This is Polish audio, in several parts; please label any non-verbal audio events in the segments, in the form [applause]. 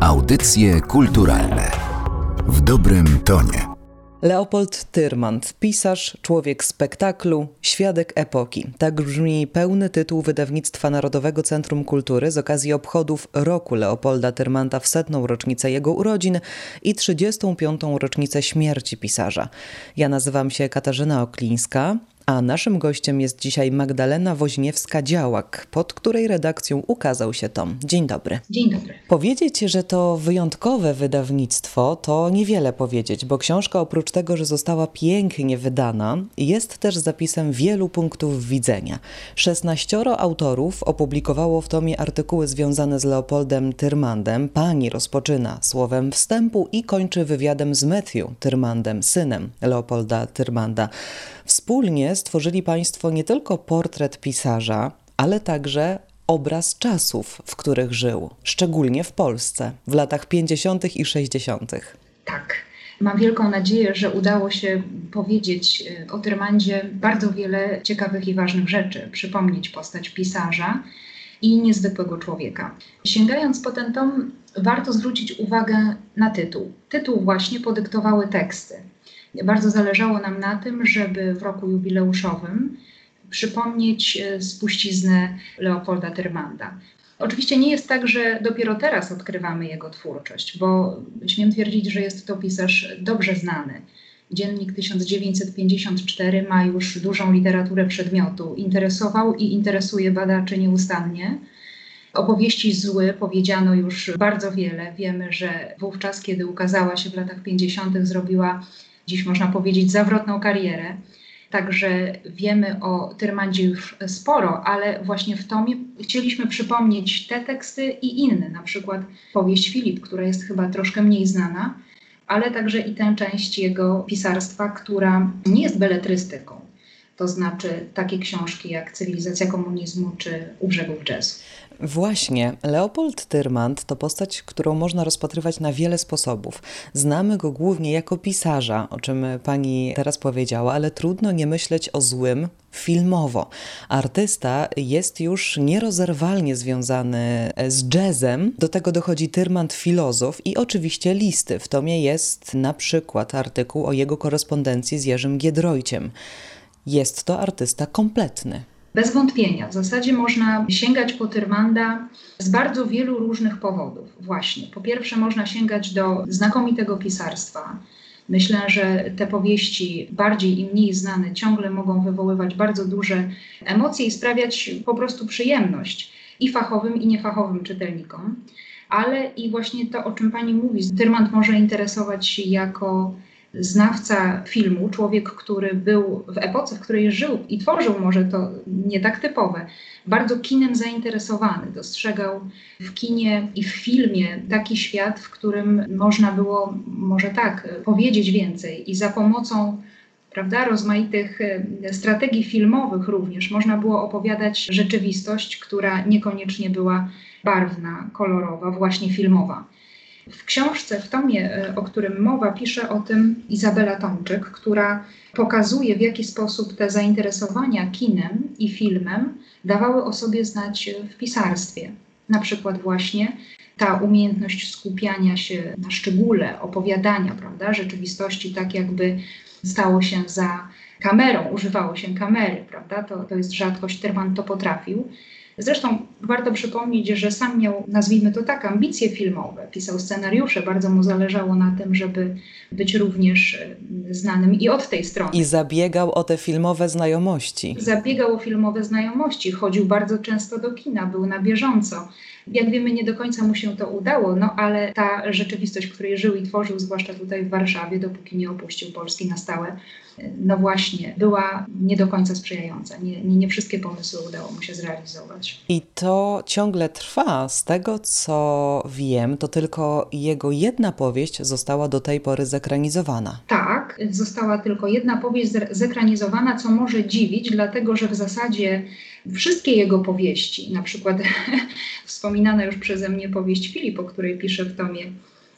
Audycje kulturalne w dobrym tonie. Leopold Tyrmand, pisarz, człowiek spektaklu, świadek epoki. Tak brzmi pełny tytuł wydawnictwa Narodowego Centrum Kultury z okazji obchodów roku Leopolda Tyrmanda w setną rocznicę jego urodzin i 35. rocznicę śmierci pisarza. Ja nazywam się Katarzyna Oklińska, a naszym gościem jest dzisiaj Magdalena Woźniewska-Działak, pod której redakcją ukazał się tom. Dzień dobry. Dzień dobry. Powiedzieć, że to wyjątkowe wydawnictwo, to niewiele powiedzieć, bo książka oprócz tego, że została pięknie wydana, jest też zapisem wielu punktów widzenia. 16 autorów opublikowało w tomie artykuły związane z Leopoldem Tyrmandem. Pani rozpoczyna słowem wstępu i kończy wywiadem z Matthew Tyrmandem, synem Leopolda Tyrmanda. Wspólnie stworzyli Państwo nie tylko portret pisarza, ale także obraz czasów, w których żył, szczególnie w Polsce w latach 50. i 60. Tak. Mam wielką nadzieję, że udało się powiedzieć e, o Tyrmandzie bardzo wiele ciekawych i ważnych rzeczy, przypomnieć postać pisarza i niezwykłego człowieka. Sięgając po ten tom, warto zwrócić uwagę na tytuł. Tytuł właśnie podyktowały teksty. Bardzo zależało nam na tym, żeby w roku jubileuszowym przypomnieć e, spuściznę Leopolda Tyrmanda. Oczywiście nie jest tak, że dopiero teraz odkrywamy jego twórczość, bo śmiem twierdzić, że jest to pisarz dobrze znany. Dziennik 1954 ma już dużą literaturę przedmiotu, interesował i interesuje badaczy nieustannie. Opowieści zły powiedziano już bardzo wiele. Wiemy, że wówczas, kiedy ukazała się w latach 50., zrobiła dziś można powiedzieć, zawrotną karierę. Także wiemy o Tyrmandzie już sporo, ale właśnie w tomie chcieliśmy przypomnieć te teksty i inne, na przykład powieść Filip, która jest chyba troszkę mniej znana, ale także i tę część jego pisarstwa, która nie jest beletrystyką. To znaczy takie książki jak Cywilizacja komunizmu czy U brzegów jazzu. Właśnie, Leopold Tyrmand to postać, którą można rozpatrywać na wiele sposobów. Znamy go głównie jako pisarza, o czym pani teraz powiedziała, ale trudno nie myśleć o złym filmowo. Artysta jest już nierozerwalnie związany z jazzem. Do tego dochodzi Tyrmand filozof i oczywiście listy. W tomie jest na przykład artykuł o jego korespondencji z Jerzym Giedroyciem. Jest to artysta kompletny. Bez wątpienia. W zasadzie można sięgać po Tyrmanda z bardzo wielu różnych powodów. Właśnie. Po pierwsze, można sięgać do znakomitego pisarstwa. Myślę, że te powieści, bardziej i mniej znane, ciągle mogą wywoływać bardzo duże emocje i sprawiać po prostu przyjemność i fachowym, i niefachowym czytelnikom. Ale i właśnie to, o czym pani mówi, Tyrmand może interesować się jako znawca filmu, człowiek, który był w epoce, w której żył i tworzył, może to nie tak typowe, bardzo kinem zainteresowany. Dostrzegał w kinie i w filmie taki świat, w którym można było, może tak, powiedzieć więcej i za pomocą prawda, rozmaitych e, strategii filmowych również można było opowiadać rzeczywistość, która niekoniecznie była barwna, kolorowa, właśnie filmowa. W książce, w tomie, e, o którym mowa, pisze o tym Izabela Tomczyk, która pokazuje, w jaki sposób te zainteresowania kinem i filmem dawały o sobie znać w pisarstwie. Na przykład właśnie ta umiejętność skupiania się na szczególe, opowiadania, prawda, rzeczywistości tak jakby stało się za kamerą, używało się kamery, prawda, to, to jest rzadkość, Terman to potrafił. Zresztą warto przypomnieć, że sam miał, nazwijmy to tak, ambicje filmowe. Pisał scenariusze, bardzo mu zależało na tym, żeby być również e, znanym i od tej strony. I zabiegał o te filmowe znajomości. Zabiegał o filmowe znajomości, chodził bardzo często do kina, był na bieżąco. Jak wiemy, nie do końca mu się to udało, no ale ta rzeczywistość, w której żył i tworzył, zwłaszcza tutaj w Warszawie, dopóki nie opuścił Polski na stałe, no właśnie, była nie do końca sprzyjająca. Nie, nie, nie wszystkie pomysły udało mu się zrealizować. I to ciągle trwa. Z tego co wiem, to tylko jego jedna powieść została do tej pory zekranizowana. Tak, została tylko jedna powieść zekranizowana, co może dziwić, dlatego że w zasadzie wszystkie jego powieści, na przykład [laughs] wspominana już przeze mnie powieść Filip, o której piszę w tomie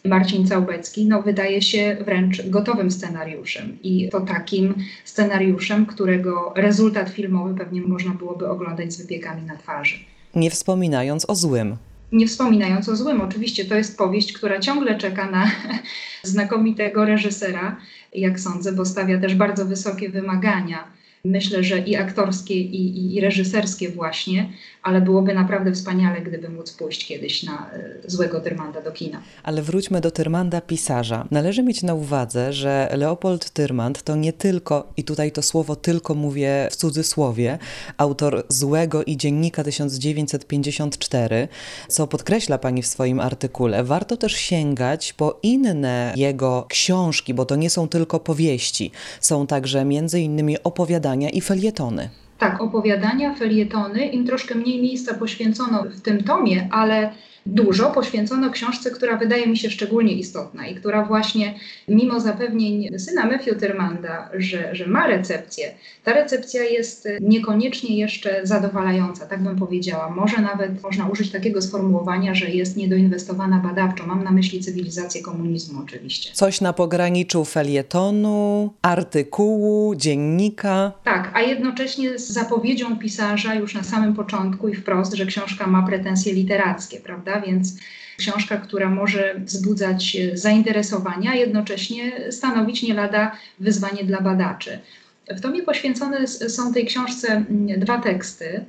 Marcin Całbecki, no wydaje się wręcz gotowym scenariuszem i to takim scenariuszem, którego rezultat filmowy pewnie można byłoby oglądać z wypiekami na twarzy. Nie wspominając o złym. Nie wspominając o złym, oczywiście to jest powieść, która ciągle czeka na [laughs] znakomitego reżysera, jak sądzę, bo stawia też bardzo wysokie wymagania myślę, że i aktorskie, i, i, i, reżyserskie właśnie, ale byłoby naprawdę wspaniale, gdyby móc pójść kiedyś na e, złego Tyrmanda do kina. Ale wróćmy do Tyrmanda pisarza. Należy mieć na uwadze, że Leopold Tyrmand to nie tylko, i tutaj to słowo tylko mówię w cudzysłowie, autor Złego i Dziennika 1954, co podkreśla pani w swoim artykule. Warto też sięgać po inne jego książki, bo to nie są tylko powieści. Są także między innymi opowiadania opowiadania i felietony. Tak, opowiadania, felietony. Im troszkę mniej miejsca poświęcono w tym tomie, ale dużo poświęcono książce, która wydaje mi się szczególnie istotna i która właśnie, mimo zapewnień syna Matthew Tyrmanda, że, że ma recepcję, ta recepcja jest niekoniecznie jeszcze zadowalająca, tak bym powiedziała. Może nawet można użyć takiego sformułowania, że jest niedoinwestowana badawczo. Mam na myśli cywilizację komunizmu oczywiście. Coś na pograniczu felietonu, artykułu, dziennika. Tak, a jednocześnie z zapowiedzią pisarza już na samym początku i wprost, że książka ma pretensje literackie, prawda? Więc książka, która może wzbudzać e, zainteresowania, a jednocześnie stanowić nie lada wyzwanie dla badaczy. W tomie poświęcone są tej książce dwa teksty.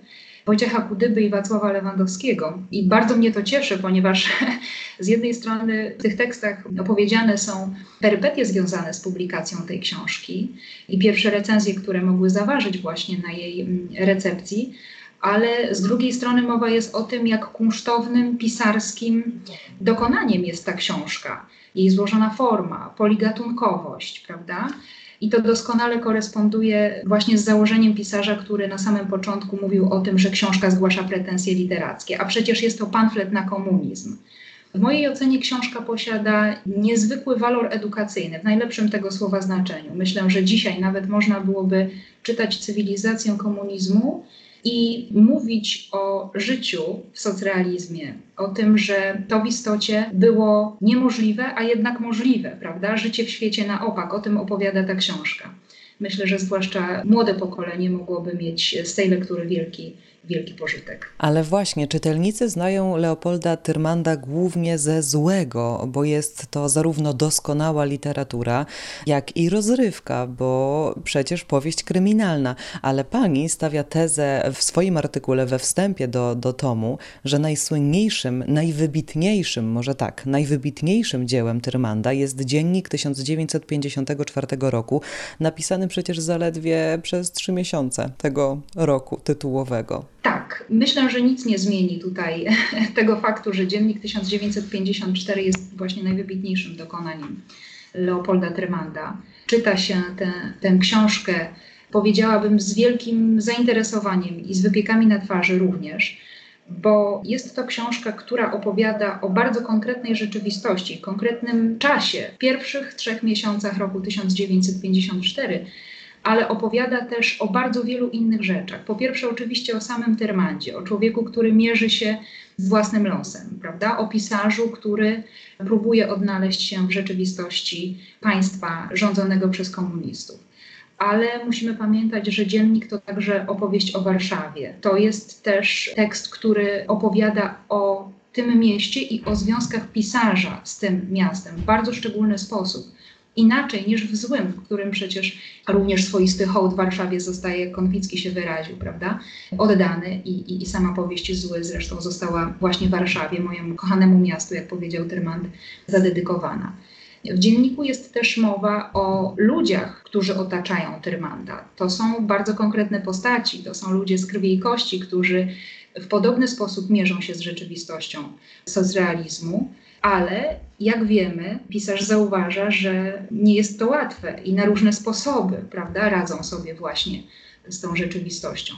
Wojciecha Kudyby i Wacława Lewandowskiego. I bardzo mnie to cieszy, ponieważ [laughs] z jednej strony w tych tekstach opowiedziane są perypetie związane z publikacją tej książki i pierwsze recenzje, które mogły zaważyć właśnie na jej recepcji, ale z drugiej strony mowa jest o tym, jak kunsztownym, pisarskim dokonaniem jest ta książka. Jej złożona forma, poligatunkowość, prawda? I to doskonale koresponduje właśnie z założeniem pisarza, który na samym początku mówił o tym, że książka zgłasza pretensje literackie, a przecież jest to pamflet na komunizm. W mojej ocenie książka posiada niezwykły walor edukacyjny, w najlepszym tego słowa znaczeniu. Myślę, że dzisiaj nawet można byłoby czytać cywilizację komunizmu i mówić o życiu w socrealizmie, o tym, że to w istocie było niemożliwe, a jednak możliwe, prawda? Życie w świecie na opak, o tym opowiada ta książka. Myślę, że zwłaszcza młode pokolenie mogłoby mieć z tej lektury wielki wielki pożytek. Ale właśnie, czytelnicy znają Leopolda Tyrmanda głównie ze złego, bo jest to zarówno doskonała literatura, jak i rozrywka, bo przecież powieść kryminalna. Ale pani stawia tezę w swoim artykule we wstępie do, do tomu, że najsłynniejszym, najwybitniejszym, może tak, najwybitniejszym dziełem Tyrmanda jest dziennik 1954 roku, napisany przecież zaledwie przez trzy miesiące tego roku tytułowego. Tak, myślę, że nic nie zmieni tutaj [laughs] tego faktu, że dziennik 1954 jest właśnie najwybitniejszym dokonaniem Leopolda Tremanda. Czyta się tę, tę książkę, powiedziałabym, z wielkim zainteresowaniem i z wypiekami na twarzy również, bo jest to książka, która opowiada o bardzo konkretnej rzeczywistości, konkretnym czasie, pierwszych trzech miesiącach roku 1954 ale opowiada też o bardzo wielu innych rzeczach. Po pierwsze, oczywiście o samym Tyrmandzie, o człowieku, który mierzy się z własnym losem, prawda? O pisarzu, który próbuje odnaleźć się w rzeczywistości państwa rządzonego przez komunistów. Ale musimy pamiętać, że dziennik to także opowieść o Warszawie. To jest też tekst, który opowiada o tym mieście i o związkach pisarza z tym miastem w bardzo szczególny sposób inaczej niż w złym, w którym przecież również swoisty hołd w Warszawie zostaje, Konwicki się wyraził, prawda, oddany i, i, i sama powieść Zły zresztą została właśnie Warszawie, mojemu kochanemu miastu, jak powiedział Tyrmand, zadedykowana. W dzienniku jest też mowa o ludziach, którzy otaczają Tyrmanda. To są bardzo konkretne postaci, to są ludzie z krwi i kości, którzy w podobny sposób mierzą się z rzeczywistością socrealizmu ale jak wiemy, pisarz zauważa, że nie jest to łatwe i na różne sposoby, prawda, radzą sobie właśnie z tą rzeczywistością.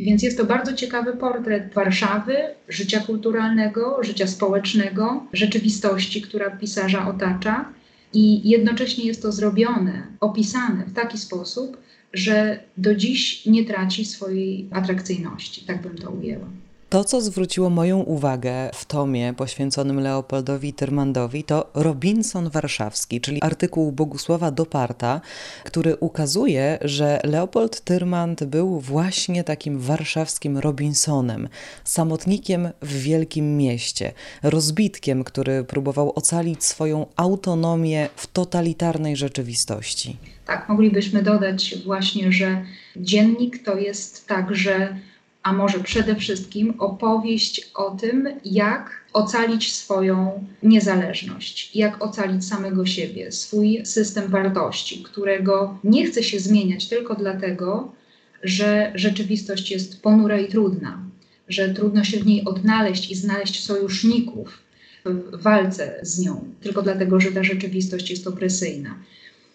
Więc jest to bardzo ciekawy portret Warszawy, życia kulturalnego, życia społecznego, rzeczywistości, która pisarza otacza. I jednocześnie jest to zrobione, opisane w taki sposób, że do dziś nie traci swojej atrakcyjności, tak bym to ujęła. To, co zwróciło moją uwagę w tomie poświęconym Leopoldowi Tyrmandowi, to Robinson Warszawski, czyli artykuł Bogusława Doparta, który ukazuje, że Leopold Tyrmand był właśnie takim warszawskim Robinsonem, samotnikiem w wielkim mieście, rozbitkiem, który próbował ocalić swoją autonomię w totalitarnej rzeczywistości. Tak, moglibyśmy dodać właśnie, że dziennik to jest także a może przede wszystkim opowieść o tym, jak ocalić swoją niezależność, jak ocalić samego siebie, swój system wartości, którego nie chce się zmieniać tylko dlatego, że rzeczywistość jest ponura i trudna, że trudno się w niej odnaleźć i znaleźć sojuszników w walce z nią, tylko dlatego, że ta rzeczywistość jest opresyjna.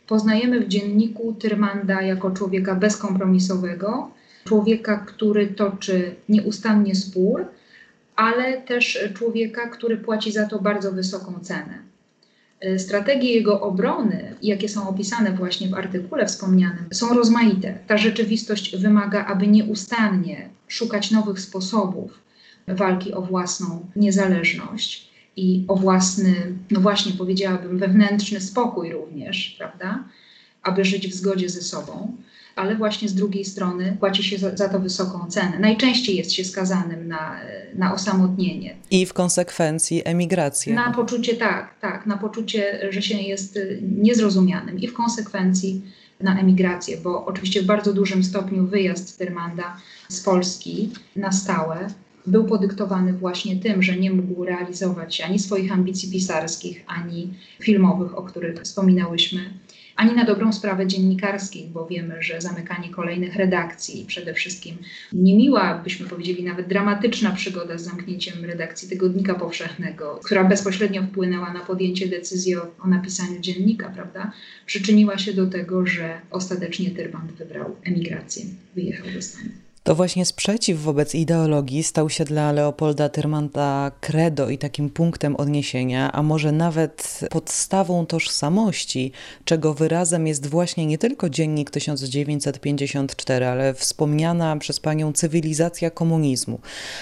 Poznajemy w dzienniku Tyrmanda jako człowieka bezkompromisowego, człowieka, który toczy nieustannie spór, ale też człowieka, który płaci za to bardzo wysoką cenę. Y, strategie jego obrony, jakie są opisane właśnie w artykule wspomnianym, są rozmaite. Ta rzeczywistość wymaga, aby nieustannie szukać nowych sposobów walki o własną niezależność i o własny, no właśnie powiedziałabym, wewnętrzny spokój również, prawda? Aby żyć w zgodzie ze sobą ale właśnie z drugiej strony płaci się za, za, to wysoką cenę. Najczęściej jest się skazanym na, na osamotnienie. I w konsekwencji emigrację. Na poczucie, tak, tak, na poczucie, że się jest niezrozumianym i w konsekwencji na emigrację, bo oczywiście w bardzo dużym stopniu wyjazd Tyrmanda z Polski na stałe był podyktowany właśnie tym, że nie mógł realizować ani swoich ambicji pisarskich, ani filmowych, o których wspominałyśmy ani na dobrą sprawę dziennikarskich, bo wiemy, że zamykanie kolejnych redakcji, przede wszystkim niemiła, byśmy powiedzieli nawet dramatyczna przygoda z zamknięciem redakcji Tygodnika Powszechnego, która bezpośrednio wpłynęła na podjęcie decyzji o, o napisaniu dziennika, prawda, przyczyniła się do tego, że ostatecznie Tyrband wybrał emigrację, wyjechał do Stanów. To właśnie sprzeciw wobec ideologii stał się dla Leopolda Tyrmanda credo i takim punktem odniesienia, a może nawet podstawą tożsamości, czego wyrazem jest właśnie nie tylko dziennik 1954, ale wspomniana przez panią cywilizacja komunizmu.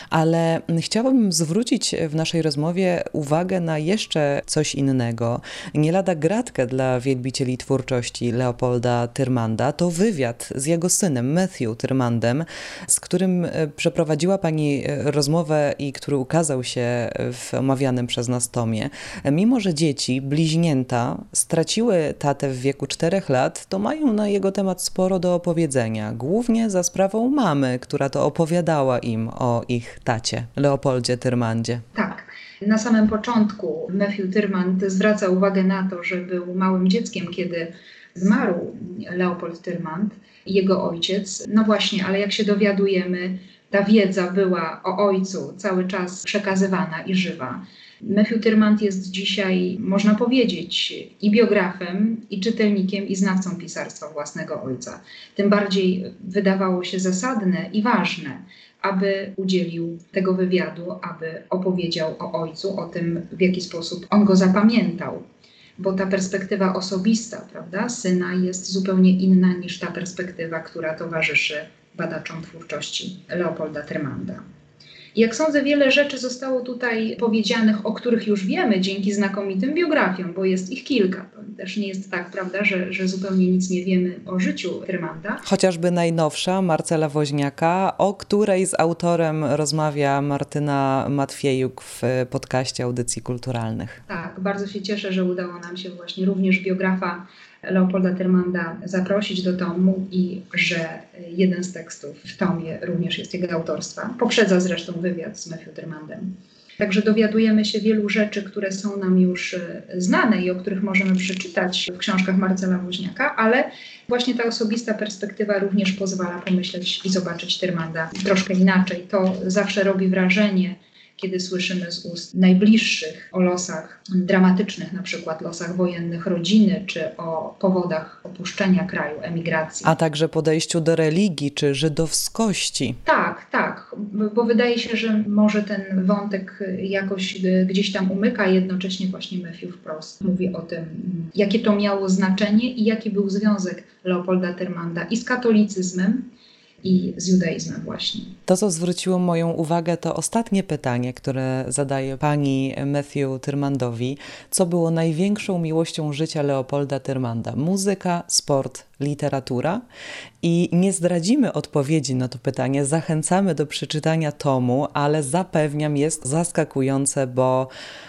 Ale chciałabym zwrócić w naszej rozmowie uwagę na jeszcze coś innego. Nie lada gratkę dla wielbicieli twórczości Leopolda Tyrmanda to wywiad z jego synem Matthew Tyrmandem, z którym e, przeprowadziła Pani e, rozmowę i który ukazał się w omawianym przez nas tomie. Mimo, że dzieci, bliźnięta, straciły tatę w wieku czterech lat, to mają na jego temat sporo do opowiedzenia. Głównie za sprawą mamy, która to opowiadała im o ich tacie, Leopoldzie Tyrmandzie. Tak. Na samym początku Matthew Tyrmand zwraca uwagę na to, że był małym dzieckiem, kiedy zmarł Leopold Tyrmand jego ojciec. No właśnie, ale jak się dowiadujemy, ta wiedza była o ojcu cały czas przekazywana i żywa. Matthew Tyrmand jest dzisiaj, można powiedzieć, i biografem, i czytelnikiem, i znawcą pisarstwa własnego ojca. Tym bardziej wydawało się zasadne i ważne, aby udzielił tego wywiadu, aby opowiedział o ojcu, o tym, w jaki sposób on go zapamiętał bo ta perspektywa osobista, prawda, syna jest zupełnie inna niż ta perspektywa, która towarzyszy badaczom twórczości Leopolda Tremanda. Jak sądzę, wiele rzeczy zostało tutaj powiedzianych, o których już wiemy dzięki znakomitym biografiom, bo jest ich kilka. To też nie jest tak, prawda, że, że zupełnie nic nie wiemy o życiu Trymanda. Chociażby najnowsza, Marcela Woźniaka, o której z autorem rozmawia Martyna Matwiejuk w podcaście Audycji Kulturalnych. Tak, bardzo się cieszę, że udało nam się właśnie również biografa Leopolda Tyrmanda zaprosić do tomu i że jeden z tekstów w tomie również jest jego autorstwa. Poprzedza zresztą wywiad z Matthew Tyrmandem. Także dowiadujemy się wielu rzeczy, które są nam już e, znane i o których możemy przeczytać w książkach Marcela Woźniaka, ale właśnie ta osobista perspektywa również pozwala pomyśleć i zobaczyć Tyrmanda troszkę inaczej. To zawsze robi wrażenie kiedy słyszymy z ust najbliższych o losach dramatycznych, na przykład losach wojennych rodziny, czy o powodach opuszczenia kraju, emigracji. A także podejściu do religii czy żydowskości. Tak, tak, bo wydaje się, że może ten wątek jakoś gdzieś tam umyka, jednocześnie właśnie Matthew wprost mówi o tym, jakie to miało znaczenie i jaki był związek Leopolda Tyrmanda i z katolicyzmem, i z judaizmem właśnie. To, co zwróciło moją uwagę, to ostatnie pytanie, które zadaje pani Matthew Tyrmandowi. Co było największą miłością życia Leopolda Tyrmanda? Muzyka, sport, literatura? I nie zdradzimy odpowiedzi na to pytanie, zachęcamy do przeczytania tomu, ale zapewniam, jest zaskakujące, bo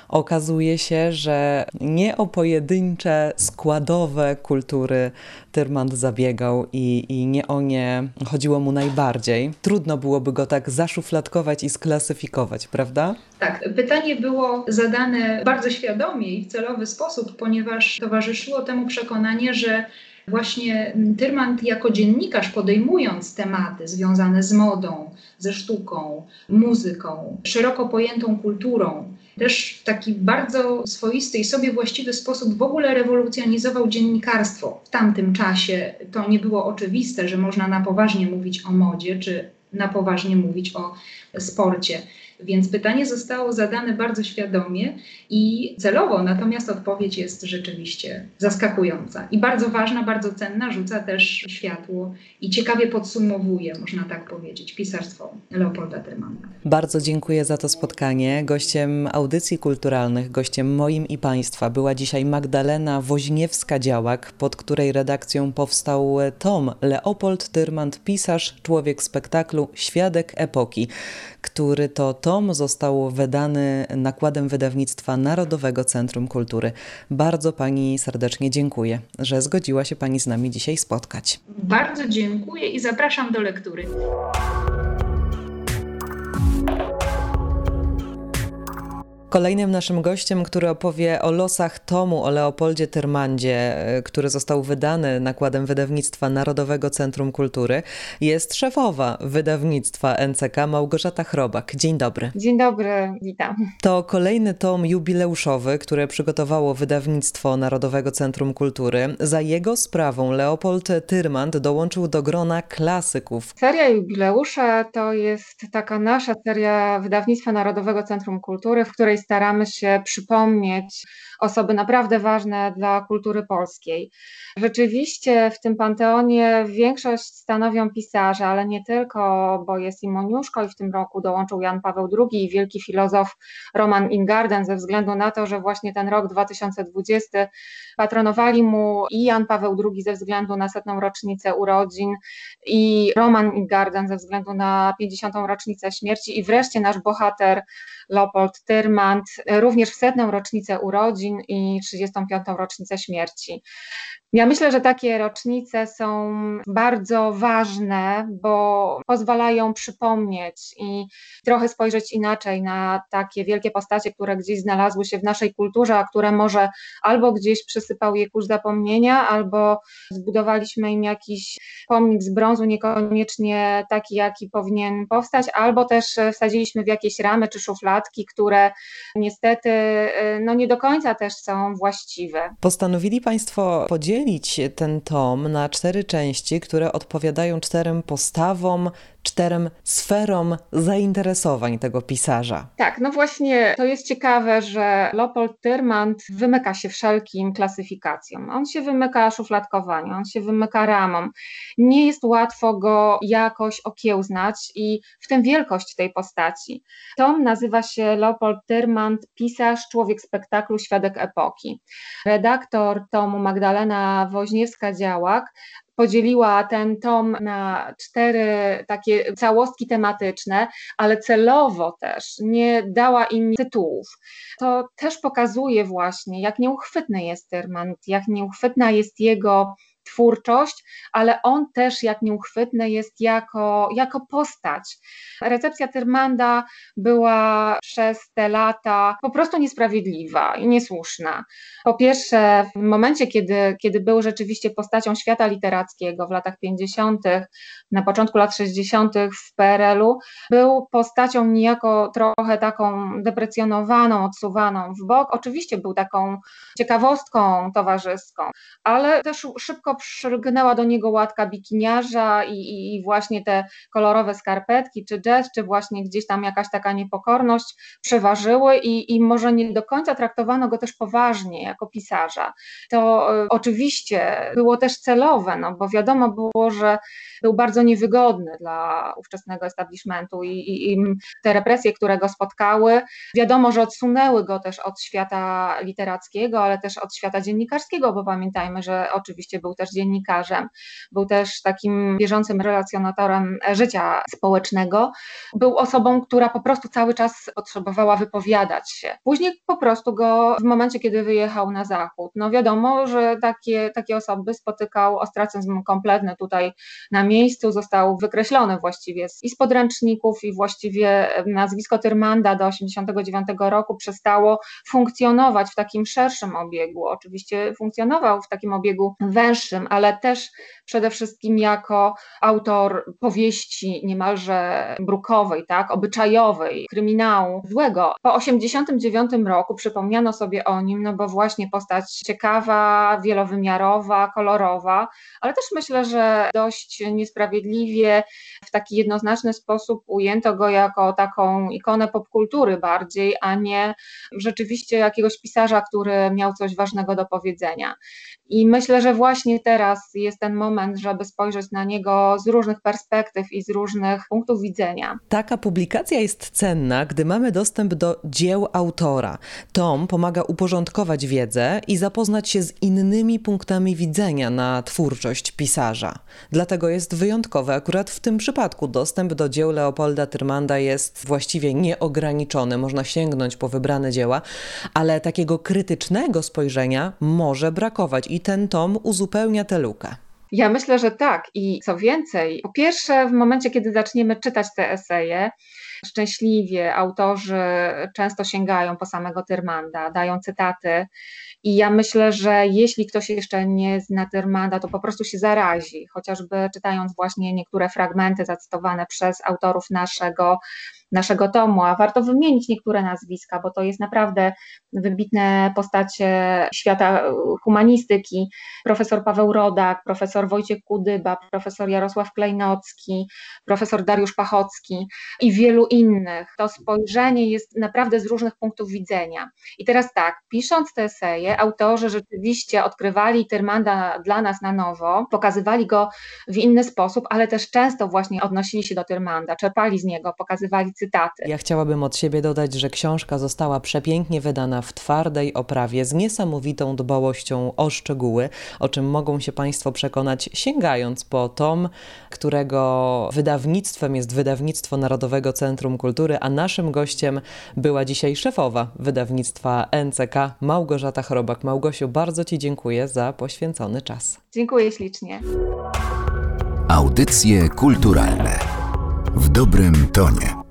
okazuje się, że nie o pojedyncze, składowe kultury Tyrmand zabiegał i, i nie o nie chodziło mu najbardziej. Trudno byłoby go tak zaszufladkować i sklasyfikować, prawda? Tak, pytanie było zadane bardzo świadomie i w celowy sposób, ponieważ towarzyszyło temu przekonanie, że Właśnie Tyrmand jako dziennikarz podejmując tematy związane z modą, ze sztuką, muzyką, szeroko pojętą kulturą, też w taki bardzo swoisty i sobie właściwy sposób w ogóle rewolucjonizował dziennikarstwo. W tamtym czasie to nie było oczywiste, że można na poważnie mówić o modzie czy na poważnie mówić o sporcie. Więc pytanie zostało zadane bardzo świadomie i celowo, natomiast odpowiedź jest rzeczywiście zaskakująca i bardzo ważna, bardzo cenna, rzuca też światło i ciekawie podsumowuje, można tak powiedzieć, pisarstwo Leopolda Tyrmana. Bardzo dziękuję za to spotkanie. Gościem audycji kulturalnych, gościem moim i Państwa była dzisiaj Magdalena Woźniewska-Działak, pod której redakcją powstał tom Leopold Tyrmand, pisarz, człowiek spektaklu, świadek epoki, który to tom został wydany nakładem wydawnictwa Narodowego Centrum Kultury. Bardzo Pani serdecznie dziękuję, że zgodziła się Pani z nami dzisiaj spotkać. Bardzo dziękuję i zapraszam do lektury. Kolejnym naszym gościem, który opowie o losach tomu o Leopoldzie Tyrmandzie, e, który został wydany nakładem wydawnictwa Narodowego Centrum Kultury, jest szefowa wydawnictwa NCK Małgorzata Chrobak. Dzień dobry. Dzień dobry, witam. To kolejny tom jubileuszowy, które przygotowało wydawnictwo Narodowego Centrum Kultury. Za jego sprawą Leopold Tyrmand dołączył do grona klasyków. Seria jubileusza to jest taka nasza seria wydawnictwa Narodowego Centrum Kultury, w której staramy się przypomnieć osoby naprawdę ważne dla kultury polskiej. Rzeczywiście w tym panteonie większość stanowią pisarze, ale nie tylko, bo jest i Moniuszko i w tym roku dołączył Jan Paweł II i wielki filozof Roman Ingarden ze względu na to, że właśnie ten rok 2020 patronowali mu i Jan Paweł II ze względu na setną rocznicę urodzin i Roman Ingarden ze względu na 50. rocznicę śmierci i wreszcie nasz bohater Leopold Tyrmand również w setną rocznicę urodzin i 35. rocznicę śmierci. Ja myślę, że takie rocznice są bardzo ważne, bo pozwalają przypomnieć i trochę spojrzeć inaczej na takie wielkie postacie, które gdzieś znalazły się w naszej kulturze, a które może albo gdzieś przysypał je kurz zapomnienia, albo zbudowaliśmy im jakiś pomnik z brązu, niekoniecznie taki, jaki powinien powstać, albo też wsadziliśmy w jakieś ramy czy szufladki, które niestety no nie do końca też są właściwe. Postanowili Państwo podzielić ten tom na cztery części, które odpowiadają czterem postawom, czterem sferom zainteresowań tego pisarza. Tak, no właśnie to jest ciekawe, że Leopold Tyrmand wymyka się wszelkim klasyfikacjom. On się wymyka szufladkowaniu, on się wymyka ramom. Nie jest łatwo go jakoś okiełznać i w tym wielkość tej postaci. Tom nazywa się Leopold Tyrmand, pisarz, człowiek spektaklu, świadek epoki. Redaktor tomu Magdalena Woźniewska-Działak podzieliła ten tom na cztery takie całostki tematyczne, ale celowo też nie dała im tytułów. To też pokazuje właśnie, jak nieuchwytny jest Tyrmand, jak nieuchwytna jest jego twórczość, ale on też jak nieuchwytny jest jako, jako postać. Recepcja Tyrmanda była przez te lata po prostu niesprawiedliwa i niesłuszna. Po pierwsze, w momencie, kiedy, kiedy był rzeczywiście postacią świata literackiego w latach 50., na początku lat 60. w PRL-u, był postacią niejako trochę taką deprecjonowaną, odsuwaną w bok. Oczywiście był taką ciekawostką towarzyską, ale też szybko szybko do niego łatka bikiniarza i, i, i właśnie te kolorowe skarpetki, czy jazz, czy właśnie gdzieś tam jakaś taka niepokorność przeważyły i, i może nie do końca traktowano go też poważnie jako pisarza. To y, oczywiście było też celowe, no bo wiadomo było, że był bardzo niewygodny dla ówczesnego establishmentu i te represje, które go spotkały, wiadomo, że odsunęły go też od świata literackiego, ale też od świata dziennikarskiego, bo pamiętajmy, że oczywiście był też dziennikarzem, był też takim bieżącym relacjonatorem życia społecznego. Był osobą, która po prostu cały czas potrzebowała wypowiadać się. Później po prostu go w momencie, kiedy wyjechał na zachód, no wiadomo, że takie, takie osoby spotykał ostracyzm kompletny tutaj na miejscu, został wykreślony właściwie i z podręczników i właściwie nazwisko Tyrmanda do 89 roku przestało funkcjonować w takim szerszym obiegu. Oczywiście funkcjonował w takim obiegu węższym, ale też przede wszystkim jako autor powieści niemalże brukowej, tak, obyczajowej, kryminału złego. Po 89 roku przypomniano sobie o nim, no bo właśnie postać ciekawa, wielowymiarowa, kolorowa, ale też myślę, że dość niesprawiedliwie w taki jednoznaczny sposób ujęto go jako taką ikonę popkultury bardziej, a nie rzeczywiście jakiegoś pisarza, który miał coś ważnego do powiedzenia. I myślę, że właśnie teraz jest ten moment, żeby spojrzeć na niego z różnych perspektyw i z różnych punktów widzenia. Taka publikacja jest cenna, gdy mamy dostęp do dzieł autora. Tom pomaga uporządkować wiedzę i zapoznać się z innymi punktami widzenia na twórczość pisarza. Dlatego jest wyjątkowy akurat w tym przypadku. Dostęp do dzieł Leopolda Tyrmanda jest właściwie nieograniczony. Można sięgnąć po wybrane dzieła, ale takiego krytycznego spojrzenia może brakować i ten tom uzupełnia tę lukę. Ja myślę, że tak. I co więcej, po pierwsze, w momencie, kiedy zaczniemy czytać te eseje, szczęśliwie autorzy często sięgają po samego Tyrmanda, dają cytaty. I ja myślę, że jeśli ktoś jeszcze nie zna Tyrmanda, to po prostu się zarazi, chociażby czytając właśnie niektóre fragmenty zacytowane przez autorów naszego naszego tomu, a warto wymienić niektóre nazwiska, bo to jest naprawdę wybitne postacie świata humanistyki, profesor Paweł Rodak, profesor Wojciech Kudyba, profesor Jarosław Klejnocki, profesor Dariusz Pachocki i wielu innych. To spojrzenie jest naprawdę z różnych punktów widzenia. I teraz tak, pisząc te eseje, autorzy rzeczywiście odkrywali Tyrmanda dla nas na nowo, pokazywali go w inny sposób, ale też często właśnie odnosili się do Tyrmanda, czerpali z niego, pokazywali cytaty. Ja chciałabym od siebie dodać, że książka została przepięknie wydana w twardej oprawie z niesamowitą dbałością o szczegóły, o czym mogą się Państwo przekonać sięgając po tom, którego wydawnictwem jest Wydawnictwo Narodowego Centrum Kultury, a naszym gościem była dzisiaj szefowa wydawnictwa NCK Małgorzata Chorobak. Małgosiu, bardzo Ci dziękuję za poświęcony czas. Dziękuję ślicznie. Audycje kulturalne w dobrym tonie.